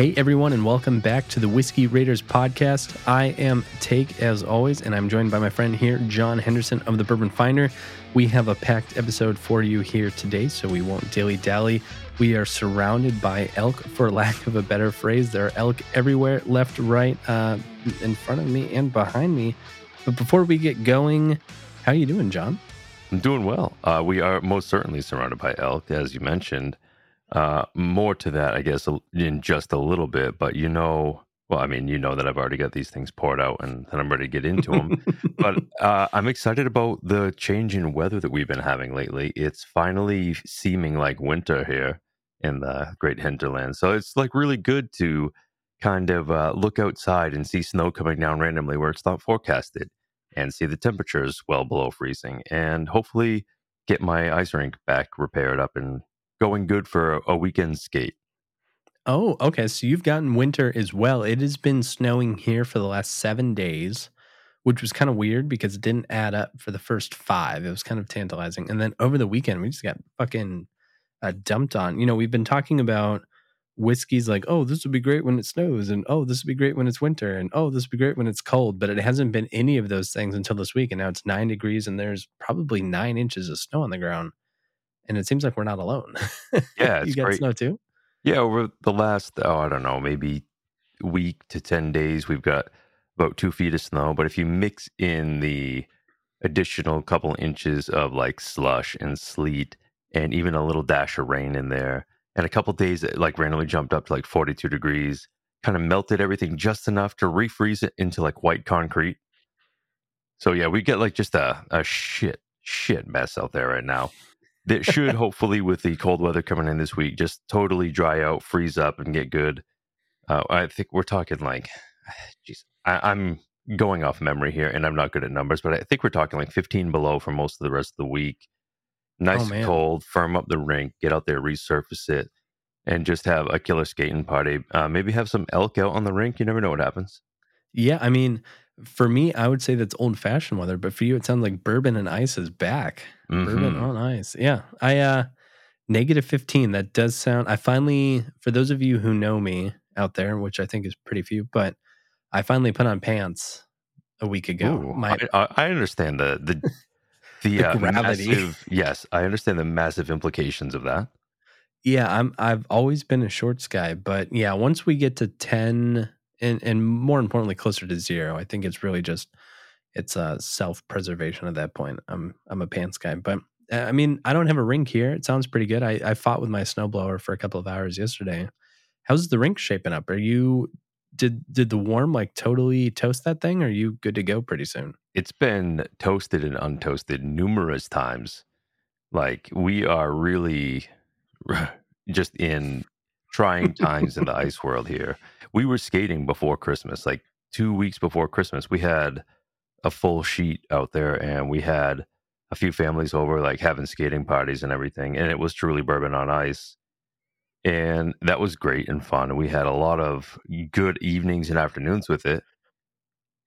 Hey, everyone, and welcome back to the Whiskey Raiders podcast. I am Take, as always, and I'm joined by my friend here, John Henderson of the Bourbon Finder. We have a packed episode for you here today, so we won't dilly dally. We are surrounded by elk, for lack of a better phrase. There are elk everywhere, left, right, uh, in front of me, and behind me. But before we get going, how are you doing, John? I'm doing well. Uh, we are most certainly surrounded by elk, as you mentioned. Uh, more to that, I guess, in just a little bit. But you know, well, I mean, you know that I've already got these things poured out and, and I'm ready to get into them. but uh, I'm excited about the change in weather that we've been having lately. It's finally seeming like winter here in the great hinterland. So it's like really good to kind of uh, look outside and see snow coming down randomly where it's not forecasted and see the temperatures well below freezing and hopefully get my ice rink back repaired up and going good for a weekend skate. Oh, okay. So you've gotten winter as well. It has been snowing here for the last seven days, which was kind of weird because it didn't add up for the first five. It was kind of tantalizing. And then over the weekend, we just got fucking uh, dumped on. You know, we've been talking about whiskeys like, oh, this would be great when it snows, and oh, this would be great when it's winter, and oh, this would be great when it's cold. But it hasn't been any of those things until this week. And now it's nine degrees and there's probably nine inches of snow on the ground and it seems like we're not alone. Yeah, you got great. snow too. Yeah, over the last, oh, I don't know, maybe week to 10 days, we've got about two feet of snow. But if you mix in the additional couple inches of like slush and sleet and even a little dash of rain in there, and a couple days it like randomly jumped up to like 42 degrees, kind of melted everything just enough to refreeze it into like white concrete. So yeah, we get like just a, a shit, shit mess out there right now that should hopefully with the cold weather coming in this week just totally dry out freeze up and get good. Uh, i think we're talking like jeez i'm going off memory here and i'm not good at numbers but i think we're talking like 15 below for most of the rest of the week. Nice Oh, and cold firm up the rink get out there resurface it and just have a killer skating party uh, maybe have some elk out on the rink you never know what happens. Yeah, I mean, for me, I would say that's old fashioned weather, but for you, it sounds like bourbon and ice is back. Bourbon Mhm. on ice. Yeah. I, uh, negative 15. That does sound, I finally, for those of you who know me out there, which I think is pretty few, but I finally put on pants a week ago. Ooh, My, I, I I understand the the the, The uh, gravity. massive yes i understand the massive implications of that Yeah, I'm I've always been a shorts guy, but yeah, once we get to 10 and and more importantly closer to 0, I think it's really just it's a self-preservation at that point. I'm I'm a pants guy, but uh, I mean, I don't have a rink here. It sounds pretty good. I I fought with my snowblower for a couple of hours yesterday. How's the rink shaping up? Are you did did the warm like totally toast that thing? Or are you good to go pretty soon? it's been toasted and untoasted numerous times. Like we are really just in trying times in the ice world here. We were skating before Christmas, like two weeks before Christmas. We had a full sheet out there and we had a few families over, like having skating parties and everything. And it was truly bourbon on ice. And that was great and fun. We had a lot of good evenings and afternoons with it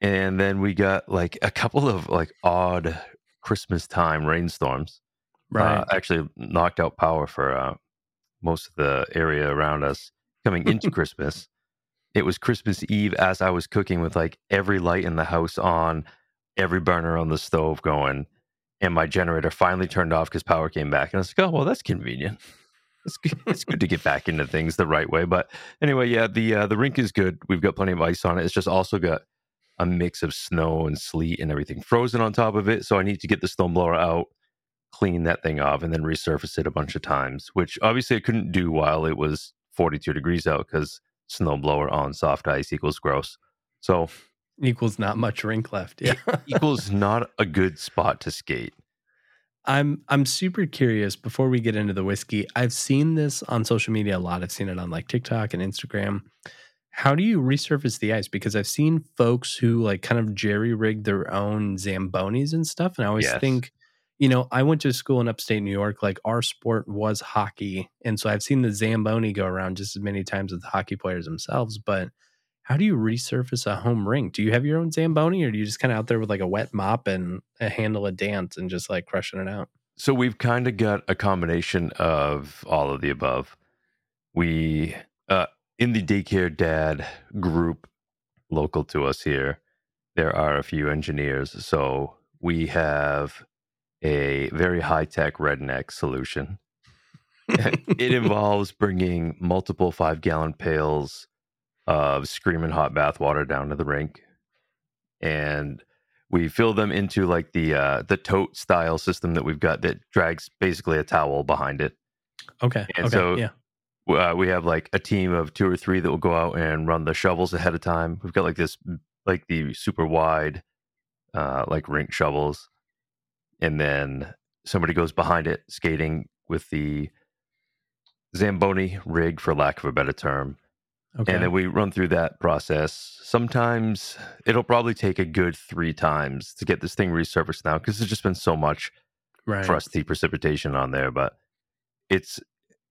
and then we got like a couple of like odd Christmas time rainstorms. Uh, actually knocked out power for uh, most of the area around us coming into Christmas. It was Christmas Eve as I was cooking with like every light in the house on, every burner on the stove going, and my generator finally turned off because power came back. And I was like, oh well, that's convenient. It's good, it's good to get back into things the right way. But anyway, yeah, the uh, the rink is good. We've got plenty of ice on it. It's just also got a mix of snow and sleet and everything frozen on top of it. So I need to get the snowblower out, clean that thing off, and then resurface it a bunch of times, which obviously I couldn't do while it was 42 degrees out because snowblower on soft ice equals gross. So equals not much rink left. Yeah. equals not a good spot to skate. I'm I'm super curious before we get into the whiskey. I've seen this on social media a lot. I've seen it on like TikTok and Instagram. How do you resurface the ice? Because I've seen folks who like kind of jerry rig their own Zambonis and stuff. And I always Yes. think, you know, I went to school in upstate New York. Like our sport was hockey. And so I've seen the Zamboni go around just as many times as the hockey players themselves. But how do you resurface a home rink? Do you have your own Zamboni or do you just kind of out there with like a wet mop and a handle of dance and just like crushing it out? So we've kind of got a combination of all of the above. We, uh, in the daycare dad group local to us here, there are a few engineers. So we have a very high tech redneck solution. it involves bringing multiple five gallon pails of screaming hot bath water down to the rink. And we fill them into like the uh, the tote style system that we've got that drags basically a towel behind it. Okay. And okay. so yeah. uh, we have like a team of two or three that will go out and run the shovels ahead of time. We've got like this, like the super wide, uh, like rink shovels, and then somebody goes behind it skating with the Zamboni rig, for lack of a better term. Okay. And then we run through that process. Sometimes it'll probably take a good three times to get this thing resurfaced now because there's just been so much right. crusty precipitation on there. But it's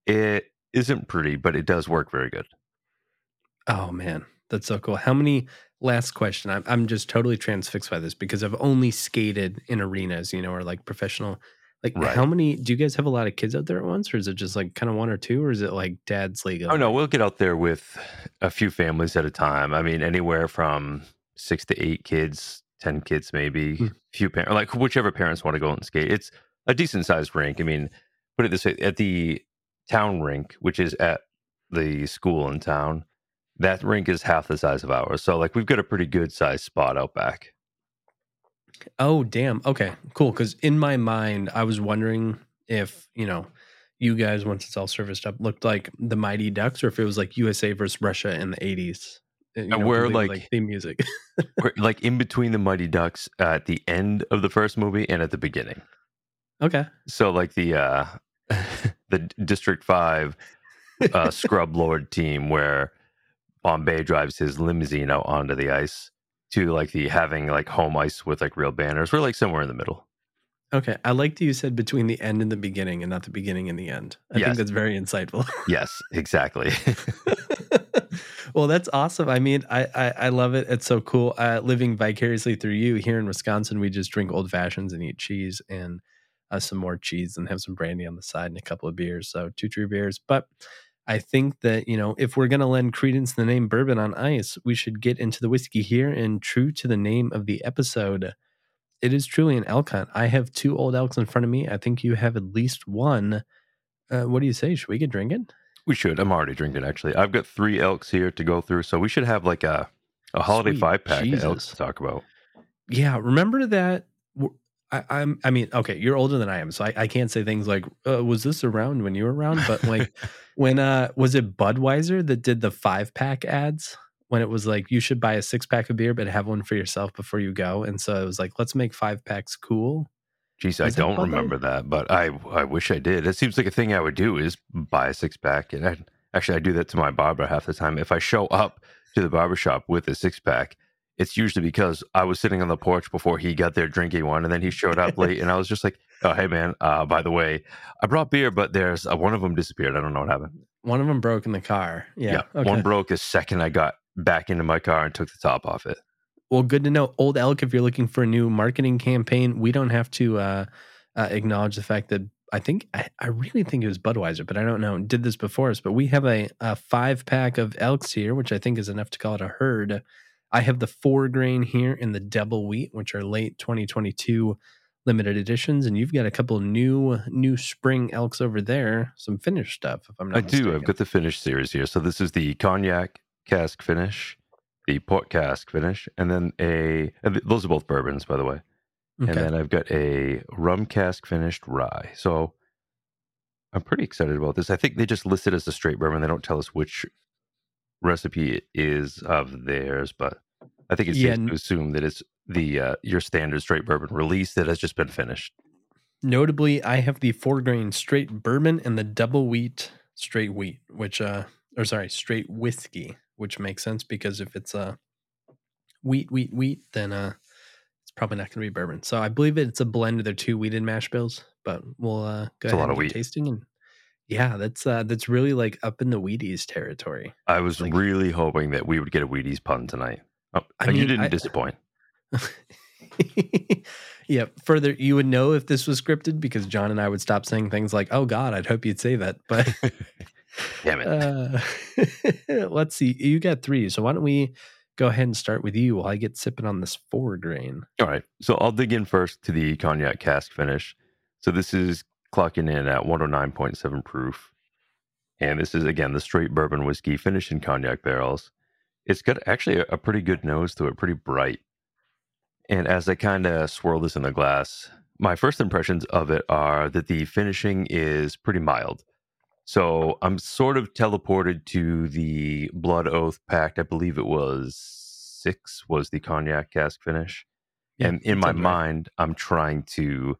it isn't pretty, but it does work very good. Oh man, that's so cool. How many? Last question. I'm I'm just totally transfixed by this because I've only skated in arenas, you know, or like professional. Like, Right. how many? Do you guys have a lot of kids out there at once, or is it just like kind of one or two, or is it like dad's league? Oh no, we'll get out there with a few families at a time. I mean, anywhere from six to eight kids, ten kids, maybe. Hmm. Few parents, like whichever parents want to go out and skate. It's a decent sized rink. I mean, put it this way: at the town rink, which is at the school in town, that rink is half the size of ours. So, like, we've got a pretty good sized spot out back. Oh, damn. Okay, cool. Because in my mind, I was wondering if you know, you guys once it's all serviced up looked like the Mighty Ducks, or if it was like USA versus Russia in the '80s. You know, we're completely, like- theme music. We're like in between the Mighty Ducks at the end of the first movie and at the beginning. okay. So like the uh the District Five uh Scrub Lord team where Bombay drives his limousine out onto the ice to like the having like home ice with like real banners. We're like somewhere in the middle. Okay. I like that you said between the end and the beginning and not the beginning and the end. I Yes. think that's very insightful. Yes, exactly. well, that's awesome. I mean, I, I, I love it. It's so cool. Uh, living vicariously through you here in Wisconsin, we just drink old fashions and eat cheese and uh, some more cheese and have some brandy on the side and a couple of beers. So two true beers. But I think that, you know, if we're going to lend credence to the name bourbon on ice, we should get into the whiskey here. And true to the name of the episode, it is truly an elk hunt. I have two old elks in front of me. I think you have at least one. Uh, what do you say? Should we get drinking? we should. I'm already drinking actually. I've got three elks here to go through, so we should have like a a holiday Sweet five pack of elks to talk about. Yeah, remember that. I, I'm. I mean, okay, you're older than I am, so I, I can't say things like, uh, "Was this around when you were around?" But like, when uh, was it Budweiser that did the five pack ads? When it was like, you should buy a six pack of beer, but have one for yourself before you go. And so it was like, let's make five packs cool. Jeez, I don't remember that, but I I wish I did. It seems like a thing I would do is buy a six pack, and I, actually I do that to my barber half the time. If I show up to the barber shop with a six pack, it's usually because I was sitting on the porch before he got there drinking one, and then he showed up late, and I was just like, "Oh, hey man, uh, by the way, I brought beer, but there's uh, one of them disappeared. I don't know what happened. One of them broke in the car. Yeah. okay. one broke the second I got back into my car and took the top off it. Well, good to know. Old Elk, if you're looking for a new marketing campaign, we don't have to uh, uh, acknowledge the fact that I think, I, I really think it was Budweiser, but I don't know, did this before us. But we have a, a five pack of Elks here, which I think is enough to call it a herd. I have the four grain here and the double wheat, which are late 2022 limited editions. And you've got a couple new new spring Elks over there, some finished stuff, if I'm not mistaken. I do. I've got the finish series here. So this is the cognac cask finish, the port cask finish, and then a. and Those are both bourbons, by the way. Okay. And then I've got a rum cask finished rye. So I'm pretty excited about this. I think they just list it as a straight bourbon. They don't tell us which recipe is of theirs, but I think it's Yeah, safe to assume that it's the uh, your standard straight bourbon release that has just been finished. Notably, I have the four grain straight bourbon and the double wheat straight wheat, which uh or sorry, straight whiskey, which makes sense because if it's uh wheat, wheat, wheat, then uh it's probably not gonna be bourbon. So I believe it's a blend of their two wheated mash bills, but we'll uh go It's a lot and of wheat. tasting and yeah, that's uh that's really like up in the Wheaties territory. I was Like- really hoping that we would get a Wheaties pun tonight. Oh, I you mean, didn't I- disappoint. yeah, further you would know if this was scripted because John and I would stop saying things like, "Oh God, I'd hope you'd say that." But Damn it. Uh, let's see. You got three. So why don't we go ahead and start with you while I get sipping on this four grain? All right. So I'll dig in first to the cognac cask finish. So this is clocking in at 109.7 proof. And this is, again, the straight bourbon whiskey finished in cognac barrels. It's got actually a, a pretty good nose to it, pretty bright. And as I kind of swirl this in the glass, my first impressions of it are that the finishing is pretty mild. So I'm sort of teleported to the Blood Oath Pact. I believe it was six was the cognac cask finish. Yeah, and in my right. mind, I'm trying to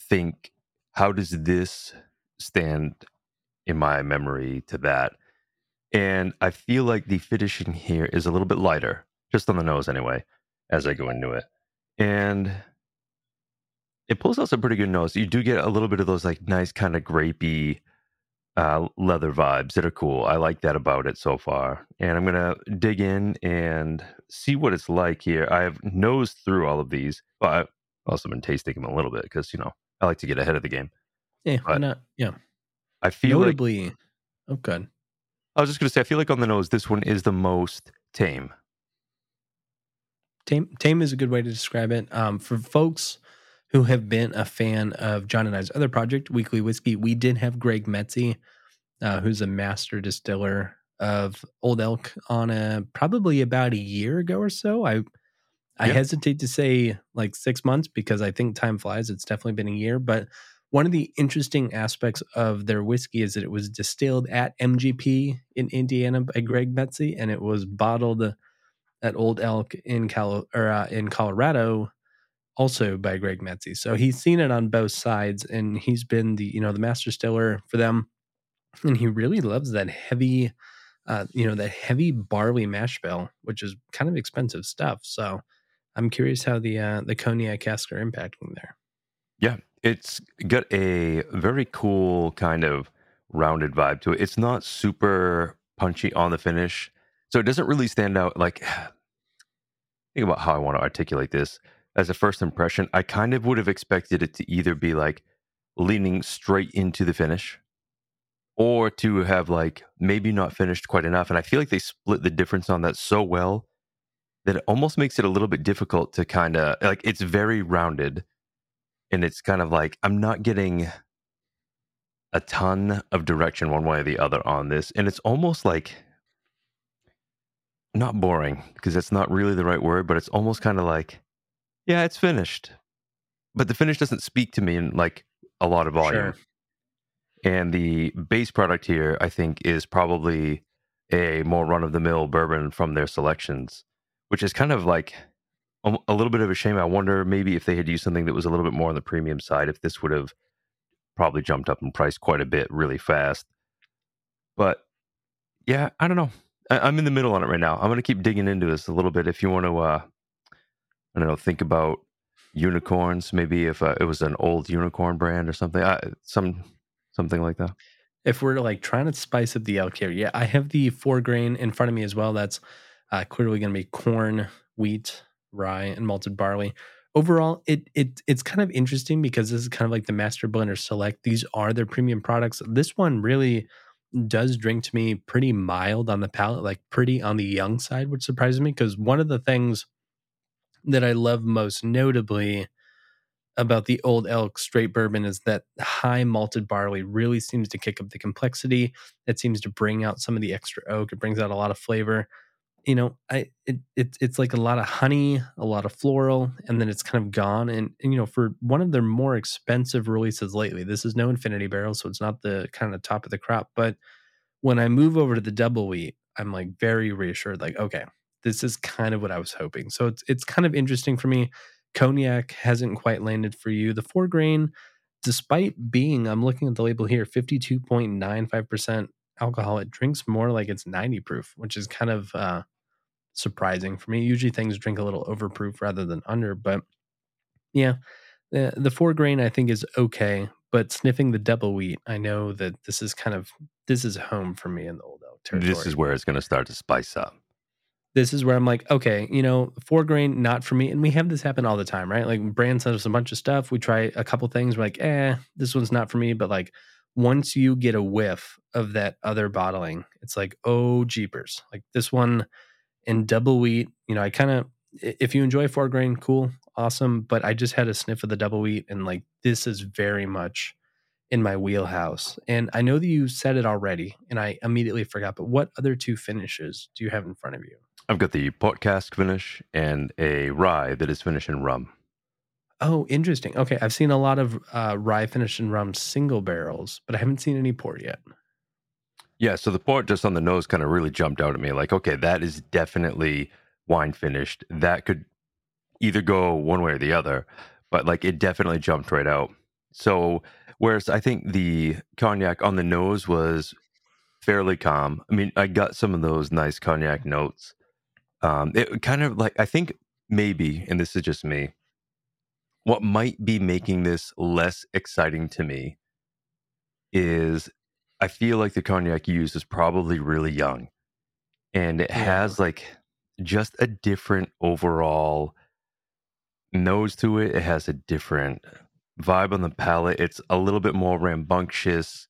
think how does this stand in my memory to that? And I feel like the finishing here is a little bit lighter, just on the nose anyway, as I go into it. And it pulls out some pretty good notes. You do get a little bit of those like nice kind of grapey uh, leather vibes that are cool. I like that about it so far. And I'm gonna dig in and see what it's like here. I have nosed through all of these, but I've also been tasting them a little bit because you know I like to get ahead of the game. Yeah, why not? Yeah. I feel like Notably, oh, good. I was just gonna say I feel like on the nose this one is the most tame. Tame, tame is a good way to describe it. Um, for folks who have been a fan of John and I's other project, Weekly Whiskey, we did have Greg Metze, uh, who's a master distiller of Old Elk, on a probably about a year ago or so. I I hesitate to say like six months because I think time flies. It's definitely been a year, but one of the interesting aspects of their whiskey is that it was distilled at MGP in Indiana by Greg Metze, and it was bottled at Old Elk in Cal or uh, in Colorado, also by Greg Metze. So he's seen it on both sides, and he's been the you know the master distiller for them, and he really loves that heavy, uh, you know that heavy barley mash bill, which is kind of expensive stuff. So I'm curious how the uh, the cognac cask are impacting there. Yeah, it's got a very cool kind of rounded vibe to it. It's not super punchy on the finish, so it doesn't really stand out. Like, think about how I want to articulate this. As a first impression, I kind of would have expected it to either be like leaning straight into the finish or to have like maybe not finished quite enough. And I feel like they split the difference on that so well that it almost makes it a little bit difficult to kind of like it's very rounded and it's kind of like I'm not getting a ton of direction one way or the other on this, and it's almost like not boring because that's not really the right word, but it's almost kind of like, yeah, it's finished, but the finish doesn't speak to me in like a lot of volume. Sure. And the base product here, I think, is probably a more run of the mill bourbon from their selections, which is kind of like um, a little bit of a shame. I wonder maybe if they had used something that was a little bit more on the premium side, if this would have probably jumped up in price quite a bit really fast. But yeah, I don't know. I, I'm in the middle on it right now. I'm going to keep digging into this a little bit. If you want to, uh, I don't know, think about unicorns, maybe if uh, it was an old unicorn brand or something, uh, some something like that. if we're like trying to spice up the elk here, yeah, I have the four grain in front of me as well. That's uh, clearly going to be corn, wheat, rye, and malted barley. Overall, it it it's kind of interesting because this is kind of like the Master Blender Select. These are their premium products. This one really does drink to me pretty mild on the palate, like pretty on the young side, which surprises me because one of the things that I love most notably about the old elk straight bourbon is that high malted barley really seems to kick up the complexity. It seems to bring out some of the extra oak. It brings out a lot of flavor. You know, I it, it it's like a lot of honey, a lot of floral, and then it's kind of gone. And, and you know, for one of their more expensive releases lately, this is no infinity barrel, so it's not the kind of top of the crop. But when I move over to the double wheat, I'm like very reassured. Like, okay, this is kind of what I was hoping. So it's it's kind of interesting for me cognac hasn't quite landed for you. The four grain, despite being, I'm looking at the label here, 52.95% alcohol, it drinks more like it's 90 proof, which is kind of uh, surprising for me. Usually things drink a little overproof rather than under, but yeah, the, the four grain I think is okay. But sniffing the double wheat, I know that this is kind of this is home for me in the old elk territory This is where it's going to start to spice up. this is where I'm like, okay, you know, four grain, not for me. And we have this happen all the time, right? Like brands send us a bunch of stuff. We try a couple things. We're like, eh, this one's not for me. But like once you get a whiff of that other bottling, it's like, oh, jeepers. Like this one in double wheat, you know, I kind of, if you enjoy four grain, cool, awesome. But I just had a sniff of the double wheat and like this is very much in my wheelhouse. And I know that you said it already and I immediately forgot, but what other two finishes do you have in front of you? I've got the port cask finish and a rye that is finished in rum. Oh, interesting. Okay, I've seen a lot of uh, rye finished in rum single barrels, but I haven't seen any port yet. Yeah, so the port just on the nose kind of really jumped out at me. Like, okay, that is definitely wine finished. That could either go one way or the other, but like it definitely jumped right out. So, whereas I think the cognac on the nose was fairly calm. I mean, I got some of those nice cognac notes. Um, it kind of like I think maybe, and this is just me, what might be making this less exciting to me is I feel like the cognac used is probably really young and it Yeah. has like just a different overall nose to it. It has a different vibe on the palate. It's a little bit more rambunctious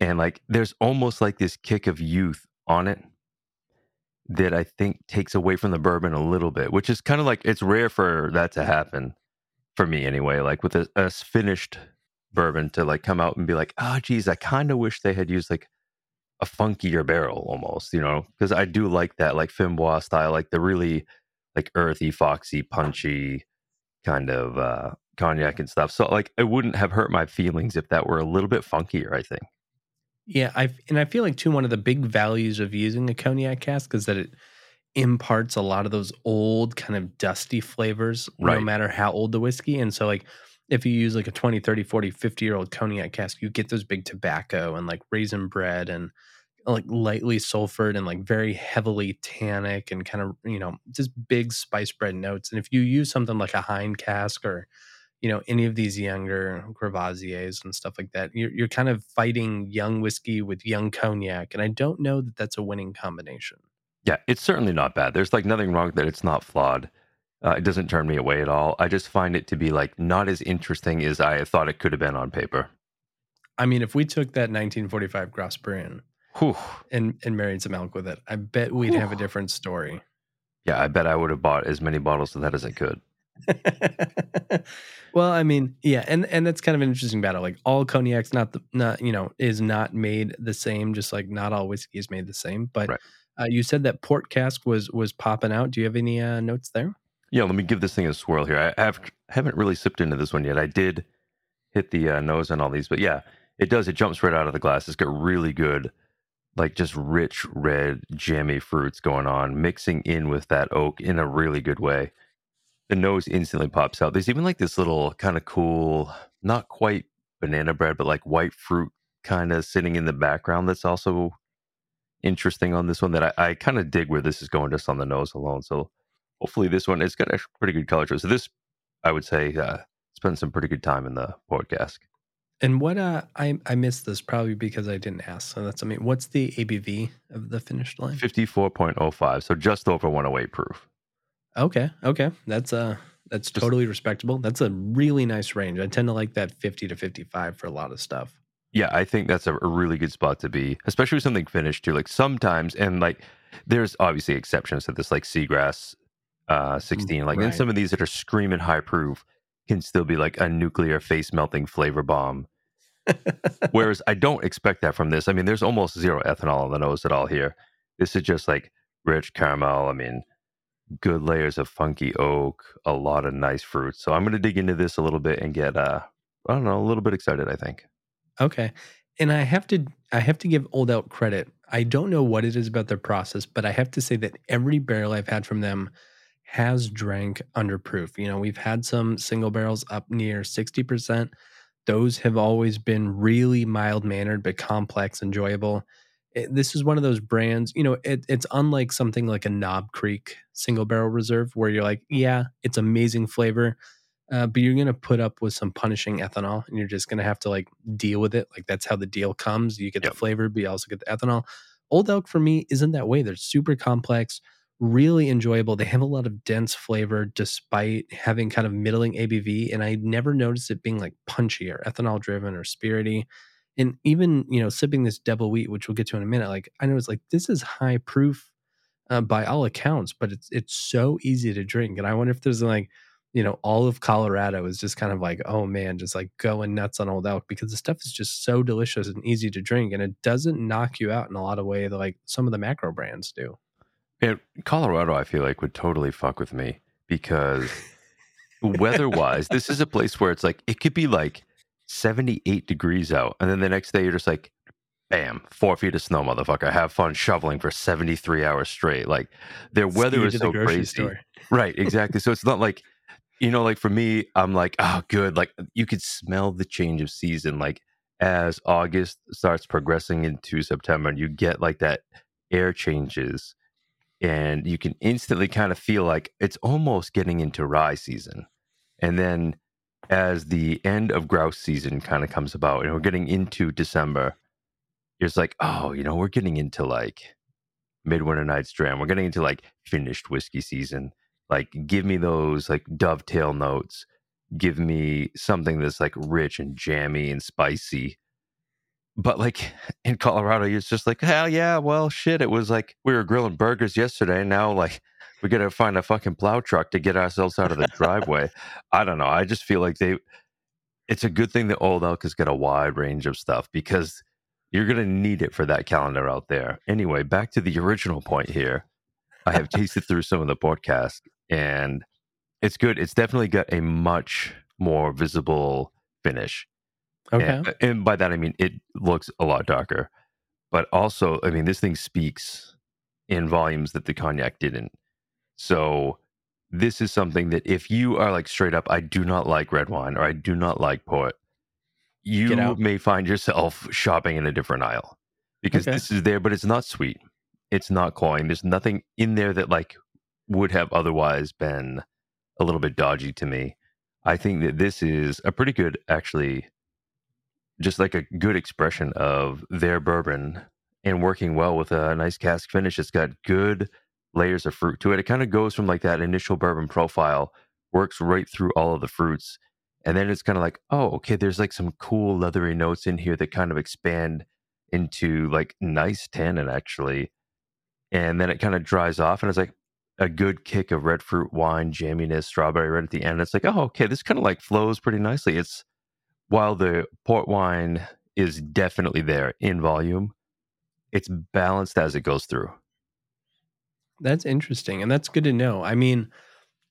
and like there's almost like this kick of youth on it that I think takes away from the bourbon a little bit, which is kind of like it's rare for that to happen for me anyway. Like with a, a finished bourbon to like come out and be like, oh, geez, I kind of wish they had used like a funkier barrel almost, you know, because I do like that like Fins Bois style, like the really like earthy, foxy, punchy kind of uh cognac and stuff. So like it wouldn't have hurt my feelings if that were a little bit funkier, I think. Yeah, I and I feel like too one of the big values of using a cognac cask is that it imparts a lot of those old kind of dusty flavors no matter how old the whiskey. And so like if you use like a 20 30 40 50 year old cognac cask you get those big tobacco and like raisin bread and like lightly sulfured and like very heavily tannic and kind of you know just big spice bread notes. And if you use something like a Hine cask or you know any of these younger Gravasiers and stuff like that you're, you're kind of fighting young whiskey with young cognac. And i don't know that that's a winning combination Yeah, it's certainly not bad. There's like nothing wrong that it's not flawed. Uh, it doesn't turn me away at all. I just find it to be like not as interesting as I thought it could have been on paper. I mean, if we took that 1945 Gros Brun Whew. and and married some elk with it, I bet we'd have a different story. Yeah, I bet I would have bought as many bottles of that as I could. well, I mean, yeah, and and that's kind of an interesting battle. Like all cognac's not the not you know is not made the same, just like not all whiskey is made the same. But Right. Uh, you said that port cask was was popping out. Do you have any uh, notes there? Yeah, let me give this thing a swirl here. I have haven't really sipped into this one yet. I did hit the uh, nose on all these, but yeah, it does. It jumps right out of the glass. It's got really good, like just rich red jammy fruits going on, mixing in with that oak in a really good way. The nose instantly pops out. There's even like this little kind of cool, not quite banana bread, but like white fruit kind of sitting in the background. That's also interesting on this one. That I, I kind of dig where this is going just on the nose alone. So hopefully this one it's got a pretty good color it. So this, I would say, uh, spend some pretty good time in the port cask. And what uh, I I missed this probably because I didn't ask. So that's I mean, what's the ABV of the finished line? Fifty-four point oh five, so just over one hundred eight proof. Okay, okay, that's uh that's Just- totally respectable. That's a really nice range. I tend to like that 50 to 55 for a lot of stuff. Yeah, I think that's a, a really good spot to be, especially with something finished too. Like sometimes, and like there's obviously exceptions to this, like Seagrass uh, 16. Like, right. and some of these that are screaming high proof can still be like a nuclear face melting flavor bomb. Whereas I don't expect that from this. I mean, there's almost zero ethanol on the nose at all here. This is just like rich caramel. I mean, good layers of funky oak, a lot of nice fruits. So I'm going to dig into this a little bit and get, uh, I don't know, a little bit excited, I think. Okay. And I have to I have to give Old Elk credit. I don't know what it is about their process, but I have to say that every barrel I've had from them has drank under proof. You know, we've had some single barrels up near 60%. Those have always been really mild mannered but complex, enjoyable. It- this is one of those brands, you know, it, it's unlike something like a Knob Creek single barrel reserve where you're like, yeah, it's amazing flavor, uh, but you're going to put up with some punishing ethanol and you're just going to have to like deal with it. Like that's how the deal comes. You get Yep. the flavor, but you also get the ethanol. Old Elk for me isn't that way. They're super complex, really enjoyable. They have a lot of dense flavor despite having kind of middling ABV. And I never noticed it being like punchy or ethanol driven or spirity. And even, you know, sipping this double wheat, which we'll get to in a minute, like I know it's like this is high proof uh, by all accounts, but it's it's so easy to drink. And I wonder if there's like, you know, all of Colorado is just kind of like, oh man, just like going nuts on old elk because the stuff is just so delicious and easy to drink, and it doesn't knock you out in a lot of way that like some of the macro brands do. And Colorado, I feel like would totally fuck with me because weather-wise, this is a place where it's like it could be like 78 degrees out, and then the next day you're just like, bam, four feet of snow, motherfucker. Have fun shoveling for 73 hours straight. Like their weather is so crazy. Store. Right, exactly. so it's not like, you know, like for me, I'm like, oh, good. Like you could smell the change of season. Like as August starts progressing into September, and you get like that air changes, and you can instantly kind of feel like it's almost getting into rye season. And then as the end of grouse season kind of comes about, and we're getting into December, it's like, oh, you know, we're getting into like Midwinter Night's Dram. We're getting into like finished whiskey season. Like, give me those like dovetail notes. Give me something that's like rich and jammy and spicy. But like in Colorado, it's just like, hell yeah, well, shit. It was like we were grilling burgers yesterday. Now, like, we got to find a fucking plow truck to get ourselves out of the driveway. I don't know. I just feel like they, it's a good thing that Old Elk has got a wide range of stuff because you're going to need it for that calendar out there. Anyway, back to the original point here. I have tasted through some of the port cask and it's good. It's definitely got a much more visible finish. Okay. And, and by that, I mean, it looks a lot darker. But also, I mean, this thing speaks in volumes that the cognac didn't. So this is something that if you are like straight up, I do not like red wine or I do not like port, you may find yourself shopping in a different aisle because okay. this is there, but it's not sweet. It's not cloying. There's nothing in there that like would have otherwise been a little bit dodgy to me. I think that this is a pretty good, actually, just like a good expression of their bourbon and working well with a nice cask finish. It's got good layers of fruit to it. It kind of goes from like that initial bourbon profile, works right through all of the fruits, and then it's kind of like oh okay there's like some cool leathery notes in here that kind of expand into like nice tannin actually and then it kind of dries off and it's like a good kick of red fruit wine jamminess strawberry right at the end it's like oh okay this kind of like flows pretty nicely it's while the port wine is definitely there in volume it's balanced as it goes through that's interesting and that's good to know i mean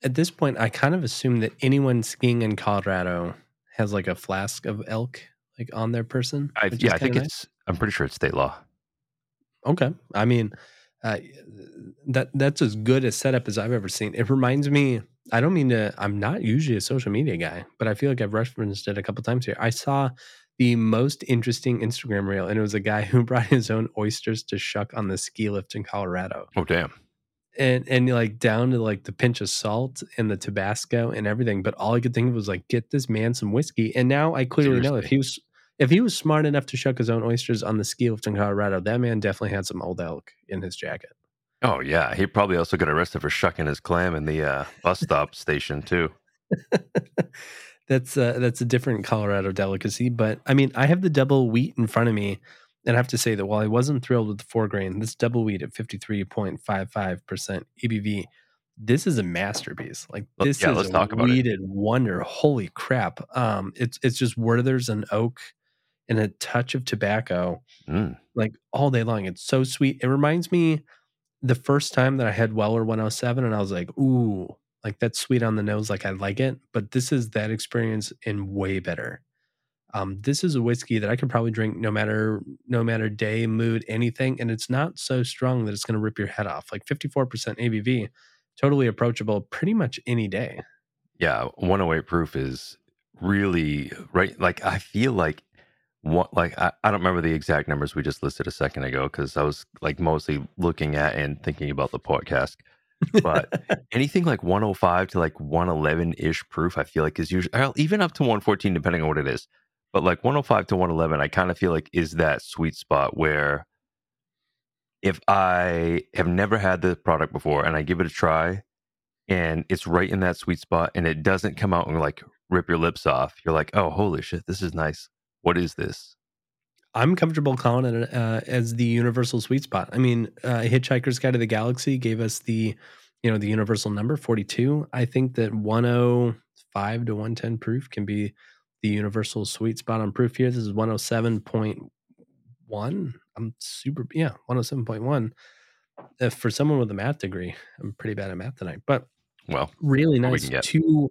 at this point, I kind of assume that anyone skiing in Colorado has like a flask of elk like on their person. I, yeah, I think nice. it's. I'm pretty sure it's state law. Okay, I mean, uh, that that's as good a setup as I've ever seen. It reminds me. I don't mean to. I'm not usually a social media guy, but I feel like I've referenced it a couple times here. I saw the most interesting Instagram reel, and it was a guy who brought his own oysters to shuck on the ski lift in Colorado. Oh, damn! and and like down to like the pinch of salt and the Tabasco and everything. But all I could think of was like, get this man some whiskey. And now I clearly Seriously. know if he was if he was smart enough to shuck his own oysters on the ski lift in Colorado, that man definitely had some old elk in his jacket. Oh yeah, he probably also got arrested for shucking his clam in the uh, bus stop station too. that's uh, that's a different Colorado delicacy, but I mean, I have the double wheat in front of me, and I have to say that while I wasn't thrilled with the four grain, this double wheat at 53.55% ABV, this is a masterpiece. Like this yeah, is a wheated wonder. Holy crap. Um, it's it's just Werther's and oak and a touch of tobacco. Mm. Like all day long. It's so sweet. It reminds me the first time that I had Weller 107 and I was like, ooh, like that's sweet on the nose, like I like it. But this is that experience in way better. Um, this is a whiskey that I could probably drink no matter no matter day, mood, anything, and it's not so strong that it's going to rip your head off. Like 54% ABV, totally approachable pretty much any day. Yeah, 108 proof is really right. Like I feel like what like I, I don't remember the exact numbers we just listed a second ago because I was like mostly looking at and thinking about the port cask. but anything like 105 to like 111 ish proof, I feel like is usually even up to 114, depending on what it is. But like 105 to 111, I kind of feel like is that sweet spot where if I have never had the product before and I give it a try and it's right in that sweet spot and it doesn't come out and like rip your lips off, you're like, oh, holy shit, this is nice. What is this? I'm comfortable calling it uh, as the universal sweet spot. I mean, uh, Hitchhiker's Guide to the Galaxy gave us the, you know, the universal number 42. I think that 105 to 110 proof can be the universal sweet spot on proof here. This is 107.1. I'm super, yeah, 107.1. If for someone with a math degree, I'm pretty bad at math tonight, but Well, really we nice. can get. Two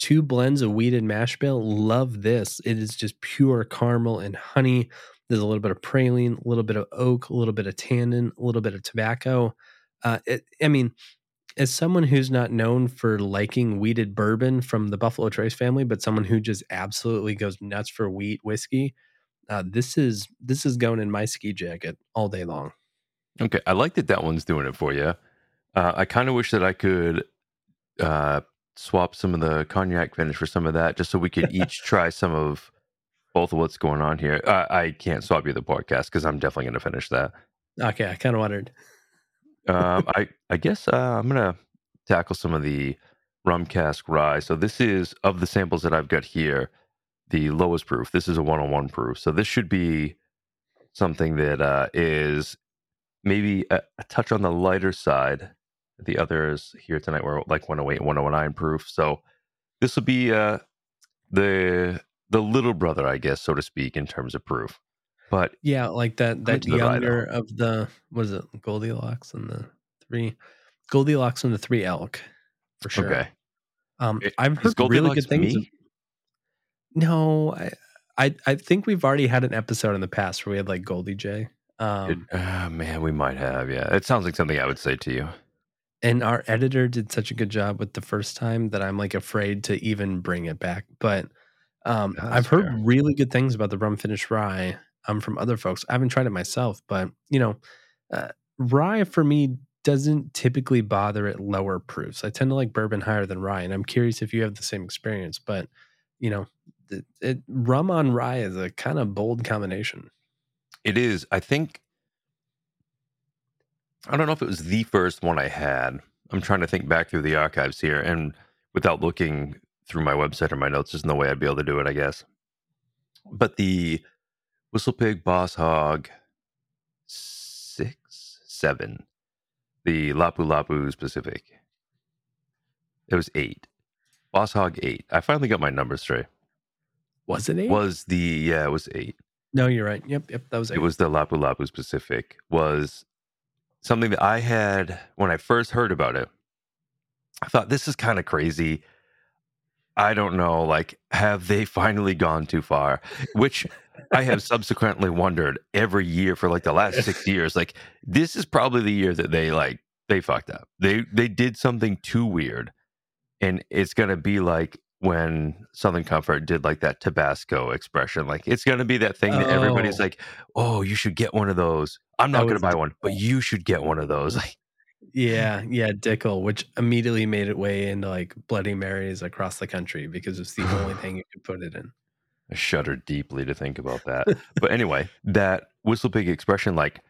two blends of wheated mash bill. Love this. It is just pure caramel and honey. There's a little bit of praline, a little bit of oak, a little bit of tannin, a little bit of tobacco. Uh, it, I mean, as someone who's not known for liking wheated bourbon from the Buffalo Trace family, but someone who just absolutely goes nuts for wheat whiskey, uh, this is this is going in my ski jacket all day long. Okay, I like that that one's doing it for you. Uh, I kind of wish that I could uh, swap some of the cognac finish for some of that, just so we could each try some of both of what's going on here. Uh, I can't swap you the port cask because I'm definitely going to finish that. Okay, I kind of wondered. Um, I I guess uh, I'm gonna tackle some of the rum cask rye. So this is of the samples that I've got here, the lowest proof. This is a 101 proof. So this should be something that uh, is maybe a, a touch on the lighter side. The others here tonight were like 108, 109 proof. So this will be uh, the the little brother, I guess, so to speak, in terms of proof. But Yeah, like that that younger of the what is it, Goldilocks and the three Goldilocks and the three elk for sure. okay, Um, I- I've heard really good things. me? No, I, I I think we've already had an episode in the past where we had like Goldie J. It- Um, ah, man, we might have. Yeah, it sounds like something I would say to you. And our editor did such a good job with the first time that I'm like afraid to even bring it back. But um, That's I've heard fair. really good things about the rum finish rye um, from other folks. I haven't tried it myself, but you know, uh, rye for me doesn't typically bother at lower proofs. I tend to like bourbon higher than rye, and I'm curious if you have the same experience. But you know, it, it, rum on rye is a kind of bold combination. It is. I think. I don't know if it was the first one I had. I'm trying to think back through the archives here, and without looking through my website or my notes, there's no way I'd be able to do it. I guess. But the Whistle Pig Boss Hog six seven, the Lapulapu's Pacific. It was eight. Boss Hog eight. I finally got my numbers straight. Was it eight? Was the yeah? It was eight. no, you're right. Yep, yep, that was eight. it was the Lapulapu's Pacific was something that I had when I first heard about it. I thought this is kind of crazy. I don't know, like, have they finally gone too far? Which I have subsequently wondered every year for like the last six years. Like, this is probably the year that they like they fucked up. They they did something too weird, and it's gonna be like when Southern Comfort did like that Tabasco expression. Like, it's gonna be that thing that everybody's Oh. like, "Oh, you should get one of those." I'm not gonna buy one, but you should get one of those. Like, Yeah, yeah, Dickel, which immediately made it way into like Bloody Marys across the country because it's the only thing you could put it in. I shudder deeply to think about that. but anyway, that whistle pig expression like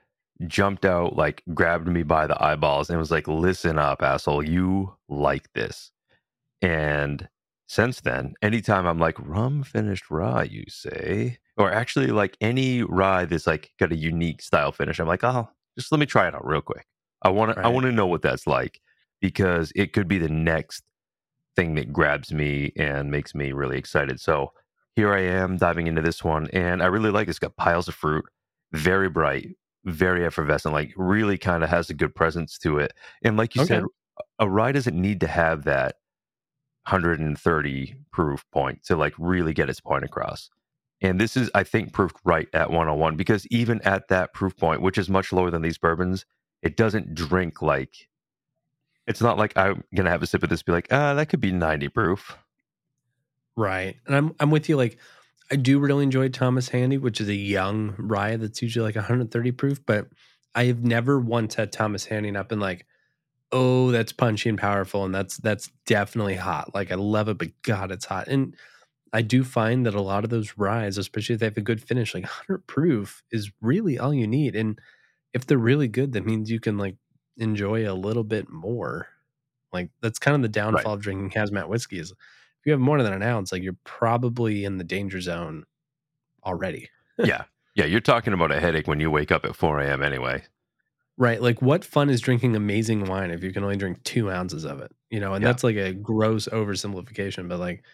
jumped out, like grabbed me by the eyeballs and was like, listen up, asshole, you like this. And since then, anytime I'm like, rum finished rye, you say, or actually like any rye that's like got a unique style finish, I'm like, oh, just let me try it out real quick. I want to, I want to know what that's like because it could be the next thing that grabs me and makes me really excited. So here I am diving into this one, and I really like it. It's got piles of fruit, very bright, very effervescent, like really kind of has a good presence to it. And like you said, a rye doesn't need to have that 130 proof point to like really get its point across. And this is, I think, proofed right at 101 because even at that proof point, which is much lower than these bourbons, it doesn't drink like. It's not like I'm gonna have a sip of this, be like, ah, that could be 90 proof. Right. And I'm I'm with you like I do really enjoy Thomas Handy, which is a young rye that's usually like 130 proof, but I have never once had Thomas Handy and I've been like, "Oh, that's punchy and powerful and that's that's definitely hot." Like I love it, but god, it's hot. And I do find that a lot of those ryes, especially if they have a good finish, like 100 proof is really all you need. And if they're really good, that means you can like enjoy a little bit more. Like that's kind of the downfall of drinking hazmat whiskey is if you have more than an ounce, like you're probably in the danger zone already. yeah. Yeah, you're talking about a headache when you wake up at 4 a.m. anyway. Right. Like, what fun is drinking amazing wine if you can only drink two ounces of it? You know, and Yeah. that's like a gross oversimplification. But like,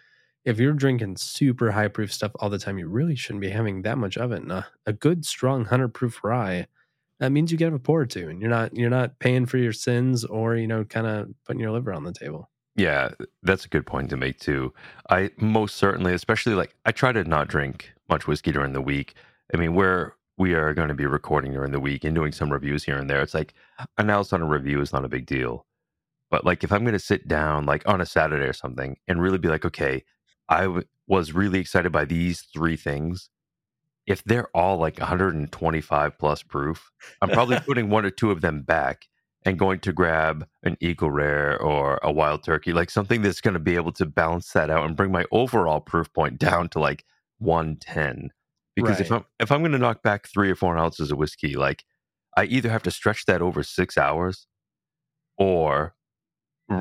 if you're drinking super high proof stuff all the time, you really shouldn't be having that much of it. And a, a good, strong hundred proof rye, that means you get a pour or two, and you're not you're not paying for your sins or you know, kind of putting your liver on the table. Yeah, that's a good point to make too. I most certainly, especially like I try to not drink much whiskey during the week. I mean, where we are going to be recording during the week and doing some reviews here and there, it's like an ounce on a review is not a big deal. But like if I'm going to sit down like on a Saturday or something and really be like, okay, I w- was really excited by these three things. If they're all like 125 plus proof, I'm probably putting one or two of them back and going to grab an Eagle Rare or a Wild Turkey, like something that's going to be able to balance that out and bring my overall proof point down to like 110. Because if I'm if I'm going to knock back three or four ounces of whiskey, like I either have to stretch that over six hours, or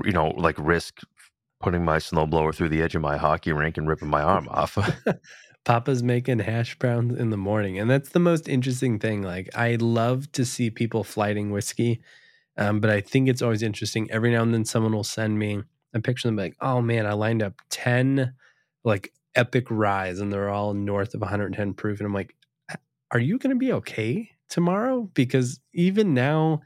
you know, like risk putting my snowblower through the edge of my hockey rink and ripping my arm off. Papa's making hash browns in the morning, and that's the most interesting thing. Like, I love to see people flighting whiskey, um, but I think it's always interesting. Every now and then, someone will send me a picture and be like, "Oh man, I lined up ten like epic ryes, and they're all north of 110 proof." And I'm like, "Are you going to be okay tomorrow?" Because even now,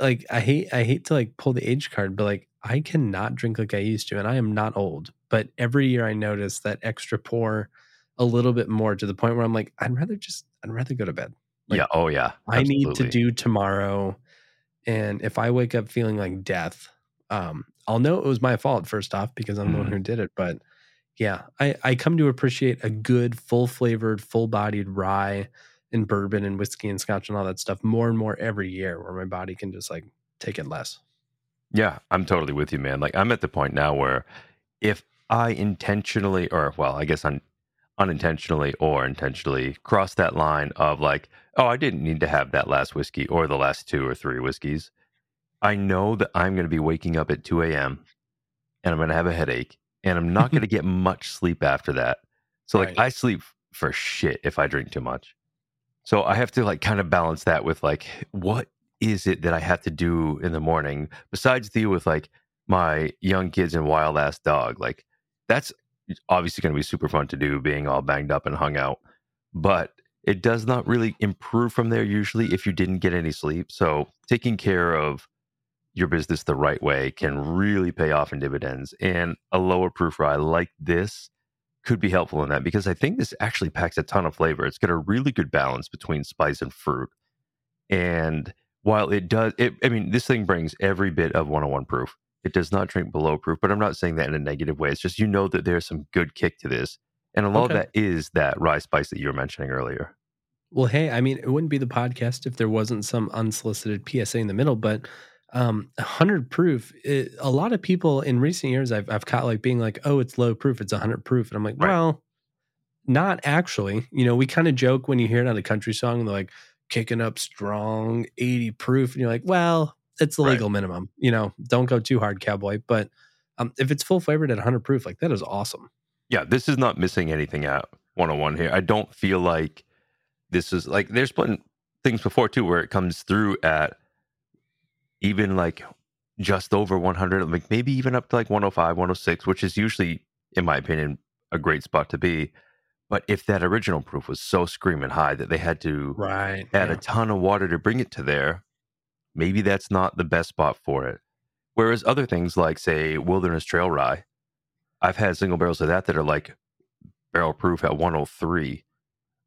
like, I hate I hate to like pull the age card, but like, I cannot drink like I used to, and I am not old. But every year, I notice that extra pour a little bit more to the point where I'm like, I'd rather just, I'd rather go to bed. Like, yeah. Oh yeah. I need to do tomorrow. And if I wake up feeling like death, um, I'll know it was my fault first off because I'm the one Mhm. who did it. But yeah, I, I come to appreciate a good, full flavored, full bodied rye and bourbon and whiskey and scotch and all that stuff more and more every year where my body can just like take it less. Yeah, I'm totally with you, man. Like I'm at the point now where if I intentionally or well, I guess un- unintentionally or intentionally cross that line of like, oh, I didn't need to have that last whiskey or the last two or three whiskeys. I know that I'm going to be waking up at 2 a.m. and I'm going to have a headache and I'm not going to get much sleep after that. So like Right. I sleep for shit if I drink too much. So I have to like kind of balance that with like what is it that I have to do in the morning besides deal with like my young kids and wild ass dog. Like that's obviously going to be super fun to do being all banged up and hung out. But it does not really improve from there usually if you didn't get any sleep. So taking care of your business the right way can really pay off in dividends. And a lower proof rye like this could be helpful in that because I think this actually packs a ton of flavor. It's got a really good balance between spice and fruit. And while it does, it, I mean, this thing brings every bit of 101 proof. It does not drink below proof, but I'm not saying that in a negative way. It's just you know that there's some good kick to this. And a lot Okay. of that is that rye spice that you were mentioning earlier. Well, hey, I mean, it wouldn't be the podcast if there wasn't some unsolicited PSA in the middle, but um 100 proof, it, a lot of people in recent years I've I've caught like being like, "Oh, it's low proof, it's 100 proof." And I'm like, Right. "Well, not actually." You know, we kind of joke when you hear it on a country song they're like kicking up strong 80 proof and you're like, "Well, it's the Right. legal minimum. You know, don't go too hard, cowboy." But um if it's full flavored at 100 proof, like that is awesome. Yeah, this is not missing anything out 101 here. I don't feel like this is like there's been things before too where it comes through at even like just over 100, like maybe even up to like 105, 106, which is usually, in my opinion, a great spot to be. But if that original proof was so screaming high that they had to Right. add a ton of water to bring it to there, maybe that's not the best spot for it. Whereas other things like, say, Wilderness Trail Rye, I've had single barrels of that that are like barrel proof at 103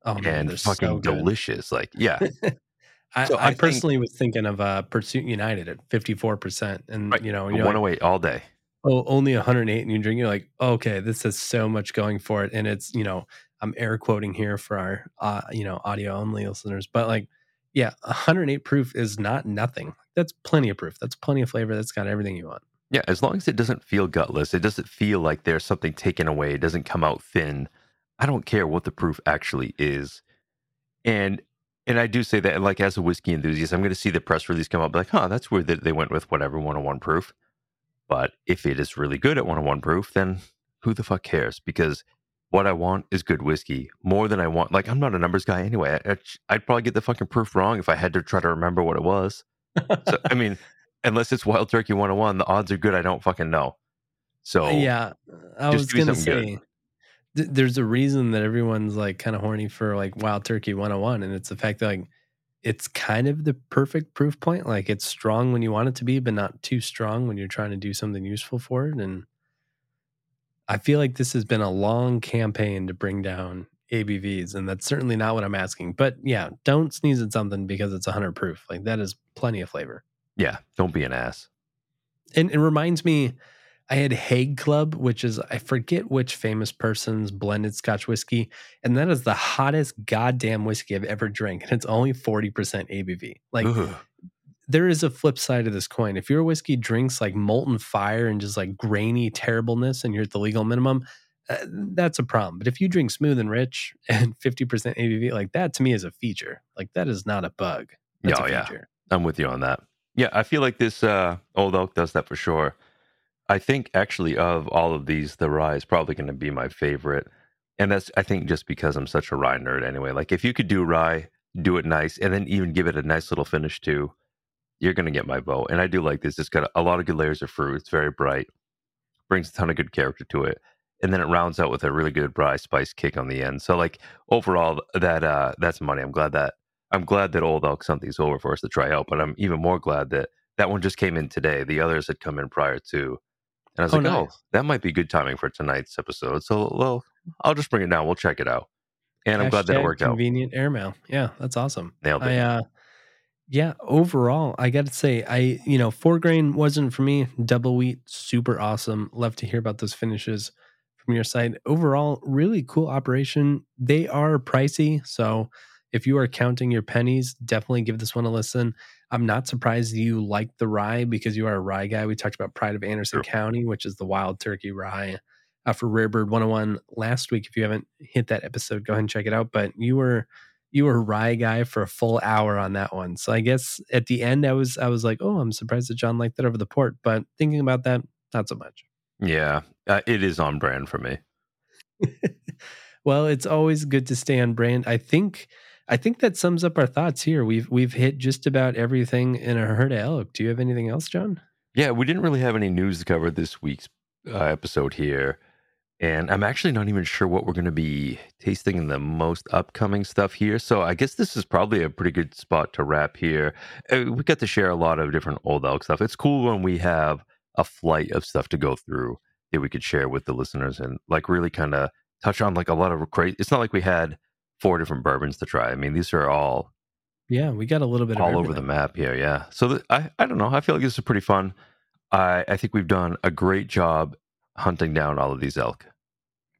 Oh man, and fucking so delicious. Like, yeah, I, So I I think- personally was thinking of uh, Pursuit United at 54%. And, Right. you know, a you're like, 108 all day. oh, only 108 and you drink, you're like, okay, this has so much going for it. And it's, you know, I'm air quoting here for our, uh, you know, audio only listeners, but like, yeah, 108 proof is not nothing. That's plenty of proof. That's plenty of flavor. That's got everything you want. Yeah, as long as it doesn't feel gutless, it doesn't feel like there's something taken away, it doesn't come out thin. I don't care what the proof actually is. And and I do say that like as a whiskey enthusiast, I'm going to see the press release come up like, "Huh, that's weird that they went with whatever 101 proof." But if it is really good at 101 proof, then who the fuck cares? Because what I want is good whiskey more than I want. Like I'm not a numbers guy anyway. I, I'd probably get the fucking proof wrong if I had to try to remember what it was. so I mean, unless it's Wild Turkey 101, the odds are good I don't fucking know. So yeah, I was gonna say th- there's a reason that everyone's like kind of horny for like Wild Turkey 101, and it's the fact that like it's kind of the perfect proof point. Like it's strong when you want it to be, but not too strong when you're trying to do something useful for it. And I feel like this has been a long campaign to bring down ABVs, and that's certainly not what I'm asking. But yeah, don't sneeze at something because it's 100 proof. Like that is plenty of flavor. Yeah, don't be an ass. And it reminds me, I had Haig Club, which is I forget which famous person's blended Scotch whiskey, and that is the hottest goddamn whiskey I've ever drank, and it's only 40% ABV. Like Ugh. there is a flip side of this coin. If your whiskey drinks like molten fire and just like grainy terribleness, and you're at the legal minimum, uh, that's a problem. But if you drink smooth and rich and 50% ABV, like that to me is a feature. Like that is not a bug. That's oh, yeah. I'm with you on that. Yeah, I feel like this uh, old elk does that for sure. I think actually of all of these, the rye is probably going to be my favorite, and that's I think just because I'm such a rye nerd anyway. Like if you could do rye, do it nice, and then even give it a nice little finish too, you're going to get my vote. And I do like this. It's got a lot of good layers of fruit. It's very bright, brings a ton of good character to it, and then it rounds out with a really good rye spice kick on the end. So like overall, that uh that's money. I'm glad that I'm glad that Old Elk something's over for us to try out, but I'm even more glad that that one just came in today. The others had come in prior to. And I was oh, like, oh, nice. oh, that might be good timing for tonight's episode. So, well, I'll just bring it down. We'll check it out. And Hashtag I'm glad that it worked convenient out. Convenient airmail. Yeah, that's awesome. Nailed it. I, uh, yeah, overall, I got to say, I, you know, four grain wasn't for me. Double wheat, super awesome. Love to hear about those finishes from your side. Overall, really cool operation. They are pricey. So, if you are counting your pennies, definitely give this one a listen. I'm not surprised you like the rye because you are a rye guy. We talked about Pride of Anderson sure. County, which is the wild turkey rye uh, for Rare Bird 101 last week. If you haven't hit that episode, go ahead and check it out. But you were you were a rye guy for a full hour on that one. So I guess at the end I was I was like, oh, I'm surprised that John liked that over the port. But thinking about that, not so much. Yeah, uh, it is on brand for me. well, it's always good to stay on brand. I think I think that sums up our thoughts here. We've we've hit just about everything in a herd of elk. Do you have anything else, John? Yeah, we didn't really have any news to cover this week's uh, episode here, and I'm actually not even sure what we're going to be tasting in the most upcoming stuff here. So I guess this is probably a pretty good spot to wrap here. Uh, we got to share a lot of different old elk stuff. It's cool when we have a flight of stuff to go through that we could share with the listeners and like really kind of touch on like a lot of great. It's not like we had four different bourbons to try. I mean, these are all yeah, we got a little bit all over the map here. Yeah, so I I don't know. I feel like this is pretty fun. I I think we've done a great job hunting down all of these elk.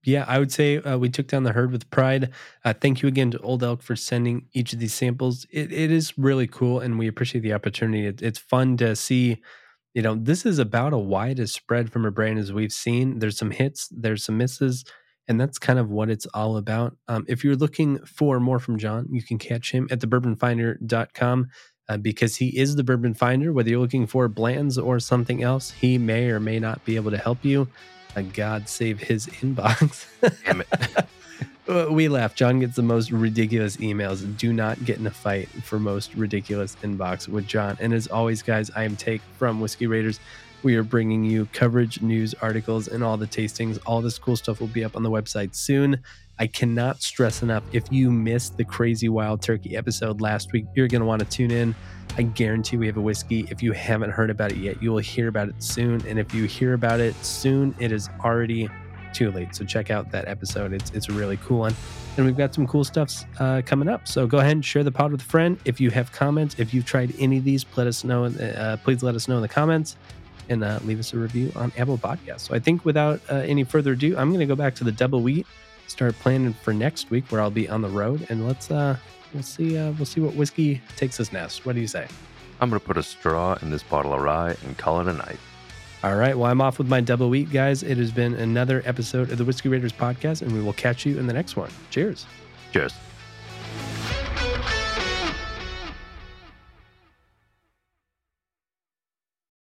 Yeah, I would say uh, we took down the herd with pride. Uh, thank you again to Old Elk for sending each of these samples. It, it is really cool, and we appreciate the opportunity. It, it's fun to see. You know, this is about a wide spread from a brand as we've seen. There's some hits, there's some misses. And that's kind of what it's all about. Um, if you're looking for more from John, you can catch him at thebourbonfinder.com uh, because he is the bourbon finder. Whether you're looking for blends or something else, he may or may not be able to help you. Uh, God save his inbox. Damn it. Uh, we laugh. John gets the most ridiculous emails. Do not get in a fight for most ridiculous inbox with John. And as always, guys, I am Take from Whiskey Raiders. We are bringing you coverage, news, articles, and all the tastings. All this cool stuff will be up on the website soon. I cannot stress enough if you missed the crazy wild turkey episode last week, you're going to want to tune in. I guarantee we have a whiskey. If you haven't heard about it yet, you will hear about it soon. And if you hear about it soon, it is already too late. So check out that episode. It's it's a really cool one. And we've got some cool stuffs uh, coming up. So go ahead and share the pod with a friend. If you have comments, if you've tried any of these, let us know. Uh, please let us know in the comments and uh, leave us a review on Apple Podcasts. So I think without uh, any further ado, I'm going to go back to the double wheat, start planning for next week where I'll be on the road, and let's uh, we'll see uh, we'll see what whiskey takes us next. What do you say? I'm going to put a straw in this bottle of rye and call it a night. All right. Well, I'm off with my double wheat, guys. It has been another episode of the Whiskey Raiders podcast, and we will catch you in the next one. Cheers. Cheers.